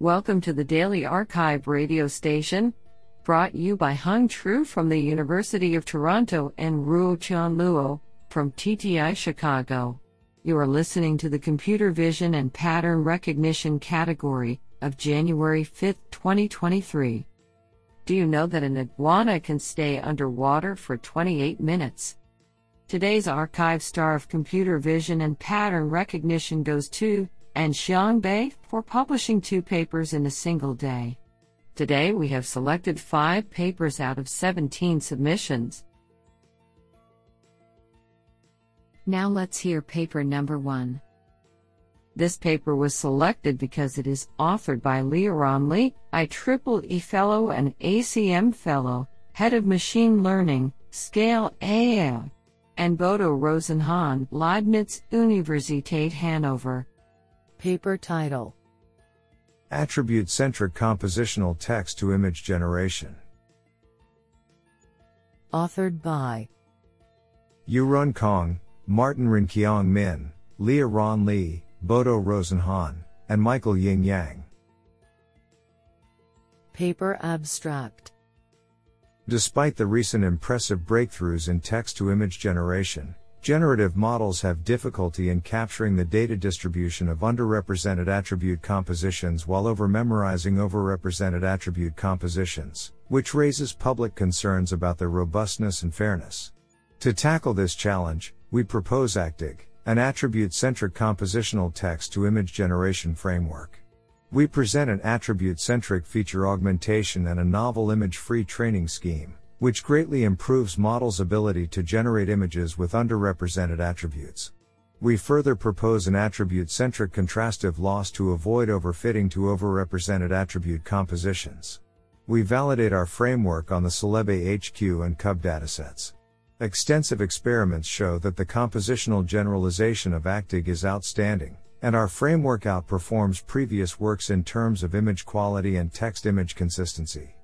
Welcome to the Daily arXiv radio station, brought you by Hung Tru from the University of Toronto and Ruo Chan Luo from TTI Chicago. You are listening to the Computer Vision and Pattern Recognition category of January 5, 2023. Do you know that an iguana can stay underwater for 28 minutes? Today's arXiv star of computer vision and pattern recognition goes to and Xiang for publishing two papers in a single day. Today we have selected five papers out of 17 submissions. Now let's hear paper number one. This paper was selected because it is authored by Li Erran Li, IEEE Fellow and ACM Fellow, Head of Machine Learning, Scale AI, and Bodo Rosenhahn, Leibniz Universität Hannover. Paper title Attribute Centric Compositional Text to Image Generation. Authored by Yuren Cong, Martin Renqiang Min, Li Erran Li, Bodo Rosenhahn, and Michael Ying Yang. Paper Abstract Despite the recent impressive breakthroughs in text to image generation, Generative models have difficulty in capturing the data distribution of underrepresented attribute compositions while over-memorizing overrepresented attribute compositions, which raises public concerns about their robustness and fairness. To tackle this challenge, we propose ACTIG, an attribute-centric compositional text-to-image generation framework. We present an attribute-centric feature augmentation and a novel image-free training scheme which greatly improves models' ability to generate images with underrepresented attributes. We further propose an attribute centric contrastive loss to avoid overfitting to overrepresented attribute compositions. We validate our framework on the CelebA-HQ and CUB datasets. Extensive experiments show that the compositional generalization of ACTIG is outstanding, and our framework outperforms previous works in terms of image quality and text image consistency.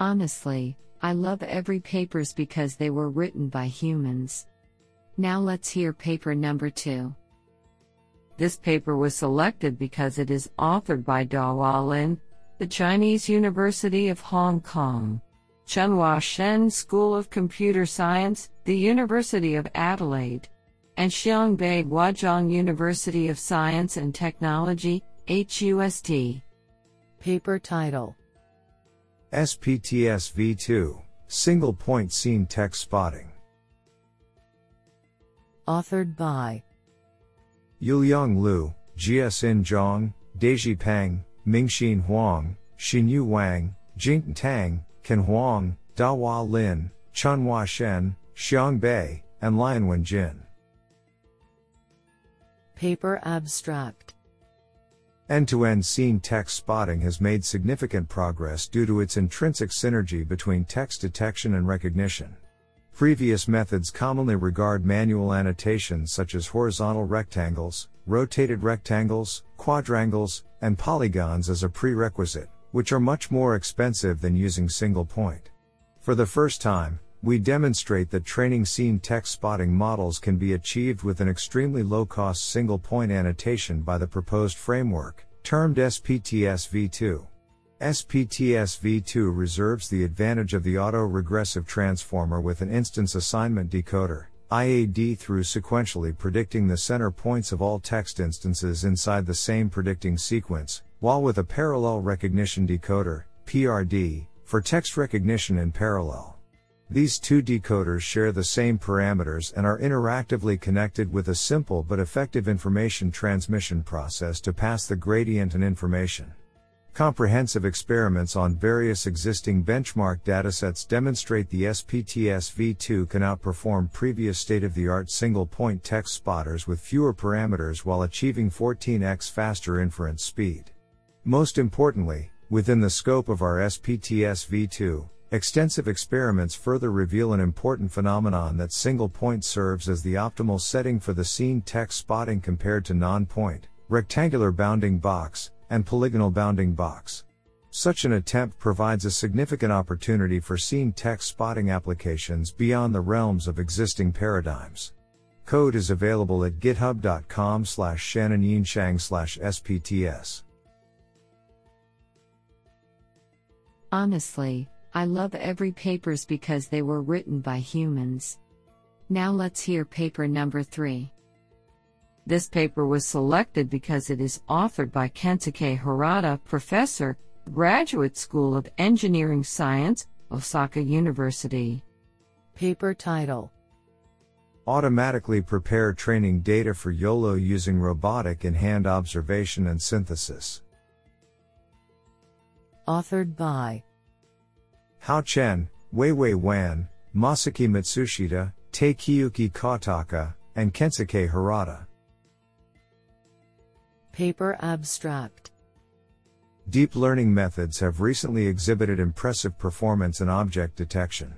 Honestly, I love every papers because they were written by humans. Now let's hear paper number 2. This paper was selected because it is authored by Dahua Lin, the Chinese University of Hong Kong, Chunhua Shen School of Computer Science, the University of Adelaide, and Xiang Bai Huazhong University of Science and Technology, HUST. Paper title SPTS v2, Single Point Scene Text Spotting. Authored by Yuliang Liu, Jiaxin Zhang, Dezhi Peng, Mingxin Huang, Xinyu Wang, Jing Tang, Can Huang, Dahua Lin, Chunhua Shen, Xiang Bai, and Lianwen Jin. Paper Abstract End-to-end scene text spotting has made significant progress due to its intrinsic synergy between text detection and recognition. Previous methods commonly regard manual annotations such as horizontal rectangles, rotated rectangles, quadrangles, and polygons as a prerequisite, which are much more expensive than using single point. For the first time, we demonstrate that training scene text spotting models can be achieved with an extremely low cost single point annotation by the proposed framework, termed SPTS v2. SPTS v2 reserves the advantage of the auto regressive transformer with an instance assignment decoder, IAD through sequentially predicting the center points of all text instances inside the same predicting sequence, while with a parallel recognition decoder, PRD, for text recognition in parallel. These two decoders share the same parameters and are interactively connected with a simple but effective information transmission process to pass the gradient and information. Comprehensive experiments on various existing benchmark datasets demonstrate the SPTS v2 can outperform previous state of the art single point text spotters with fewer parameters while achieving 14x faster inference speed. Most importantly, within the scope of our SPTS v2, Extensive experiments further reveal an important phenomenon that single point serves as the optimal setting for the scene text spotting compared to non-point, rectangular bounding box, and polygonal bounding box. Such an attempt provides a significant opportunity for scene text spotting applications beyond the realms of existing paradigms. Code is available at github.com slash shannonyinshan slash spts. Honestly, I love every papers because they were written by humans. Now let's hear paper number 3. This paper was selected because it is authored by Kensuke Harada, professor, Graduate School of Engineering Science, Osaka University. Paper title Automatically prepare training data for YOLO using robotic in hand observation and synthesis. Authored by Hao Chen, Weiwei Wan, Masaki Matsushita, Takeyuki Kotaka, and Kensuke Harada. Paper Abstract Deep learning methods have recently exhibited impressive performance in object detection.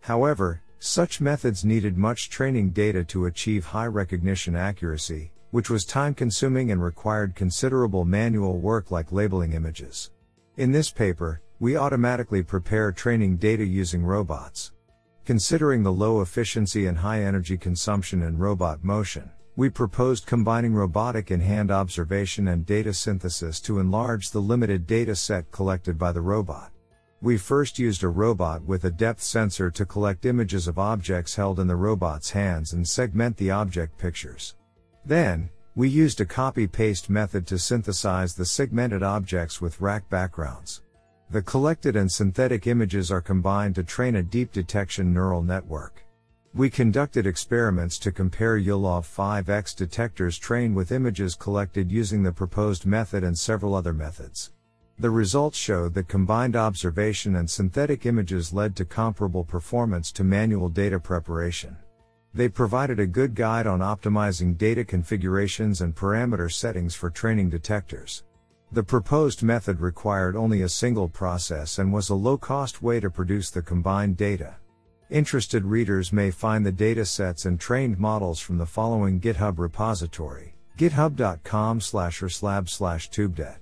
However, such methods needed much training data to achieve high recognition accuracy, which was time consuming and required considerable manual work like labeling images. In this paper, we automatically prepare training data using robots. Considering the low efficiency and high energy consumption in robot motion, we proposed combining robotic in hand observation and data synthesis to enlarge the limited data set collected by the robot. We first used a robot with a depth sensor to collect images of objects held in the robot's hands and segment the object pictures. Then, we used a copy paste method to synthesize the segmented objects with rack backgrounds. The collected and synthetic images are combined to train a deep detection neural network. We conducted experiments to compare YOLOV 5X detectors trained with images collected using the proposed method and several other methods. The results showed that combined observation and synthetic images led to comparable performance to manual data preparation. They provided a good guide on optimizing data configurations and parameter settings for training detectors. The proposed method required only a single process and was a low cost way to produce the combined data. Interested readers may find the data sets and trained models from the following GitHub repository github.com slash slab slash tubedet.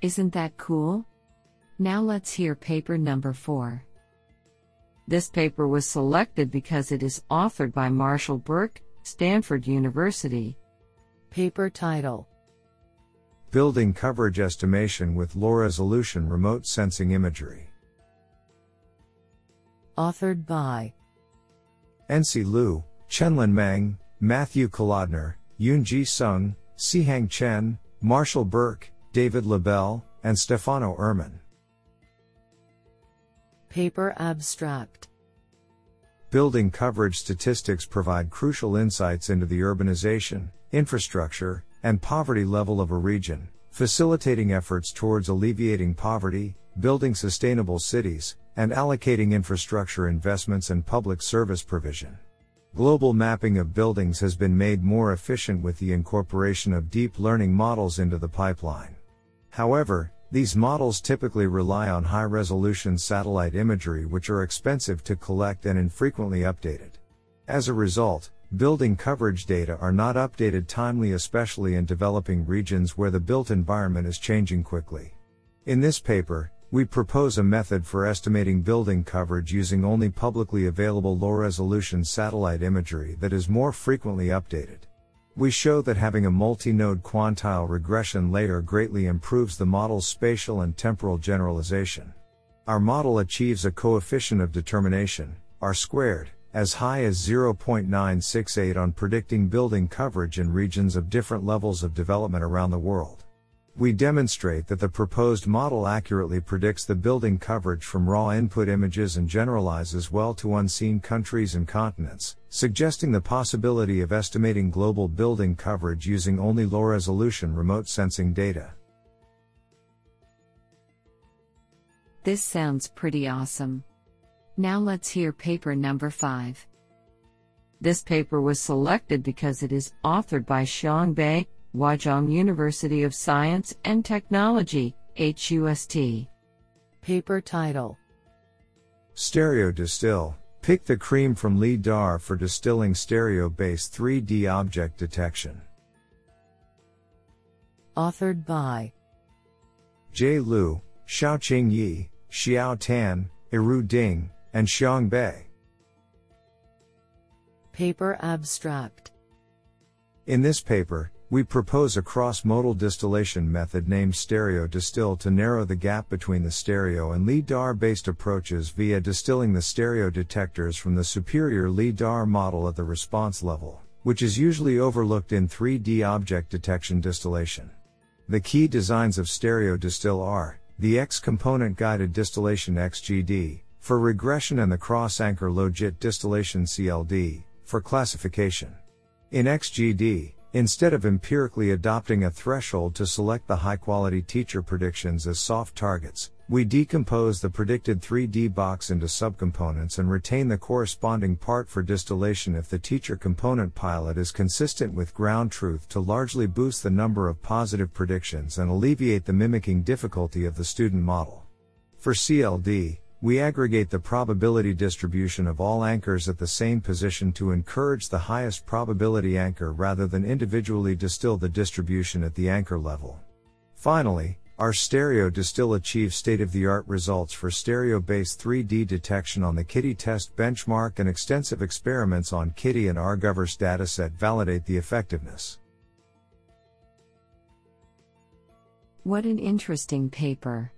Isn't that cool? Now let's hear paper number 4. This paper was selected because it is authored by Marshall Burke, Stanford University. Paper title Building coverage estimation with low resolution remote sensing imagery. Authored by Enci Liu, Chenlin Meng, Matthew Kolodner, Yoonji Sung, Sihang Chen, Marshall Burke, David Lobell, and Stefano Ermon. Paper Abstract Building coverage statistics provide crucial insights into the urbanization, infrastructure, and poverty level of a region, facilitating efforts towards alleviating poverty, building sustainable cities, and allocating infrastructure investments and public service provision. Global mapping of buildings has been made more efficient with the incorporation of deep learning models into the pipeline. However, these models typically rely on high resolution satellite imagery which are expensive to collect and infrequently updated. As a result, building coverage data are not updated timely, especially in developing regions where the built environment is changing quickly. In this paper, we propose a method for estimating building coverage using only publicly available low resolution satellite imagery that is more frequently updated. We show that having a multi-node quantile regression layer greatly improves the model's spatial and temporal generalization. Our model achieves a coefficient of determination, R squared, as high as 0.968 on predicting building coverage in regions of different levels of development around the world. We demonstrate that the proposed model accurately predicts the building coverage from raw input images and generalizes well to unseen countries and continents, suggesting the possibility of estimating global building coverage using only low resolution remote sensing data. This sounds pretty awesome. Now let's hear paper number 5. This paper was selected because it is authored by Bai, Huazhong University of Science and Technology, HUST. Paper title Stereo Distill Pick the cream from Lee LIDAR for distilling stereo based 3D object detection. Authored by Jie Liu, Xiaoqing Ye, Xiao Tan, Errui Ding, and Xiang Bai. Paper Abstract In this paper, we propose a cross-modal distillation method named stereo distill to narrow the gap between the stereo and LIDAR based approaches via distilling the stereo detectors from the superior LIDAR model at the response level, which is usually overlooked in 3D object detection distillation. The key designs of stereo distill are the X component guided distillation XGD for regression and the cross anchor logit distillation CLD for classification. In XGD, instead of empirically adopting a threshold to select the high quality teacher predictions as soft targets, we decompose the predicted 3D box into subcomponents and retain the corresponding part for distillation if the teacher component pilot is consistent with ground truth to largely boost the number of positive predictions and alleviate the mimicking difficulty of the student model. For CLD, we aggregate the probability distribution of all anchors at the same position to encourage the highest probability anchor rather than individually distill the distribution at the anchor level. Finally, our stereo distill achieves state of the art results for stereo based 3D detection on the KITTI test benchmark and extensive experiments on KITTI and Argoverse dataset validate the effectiveness. What an interesting paper.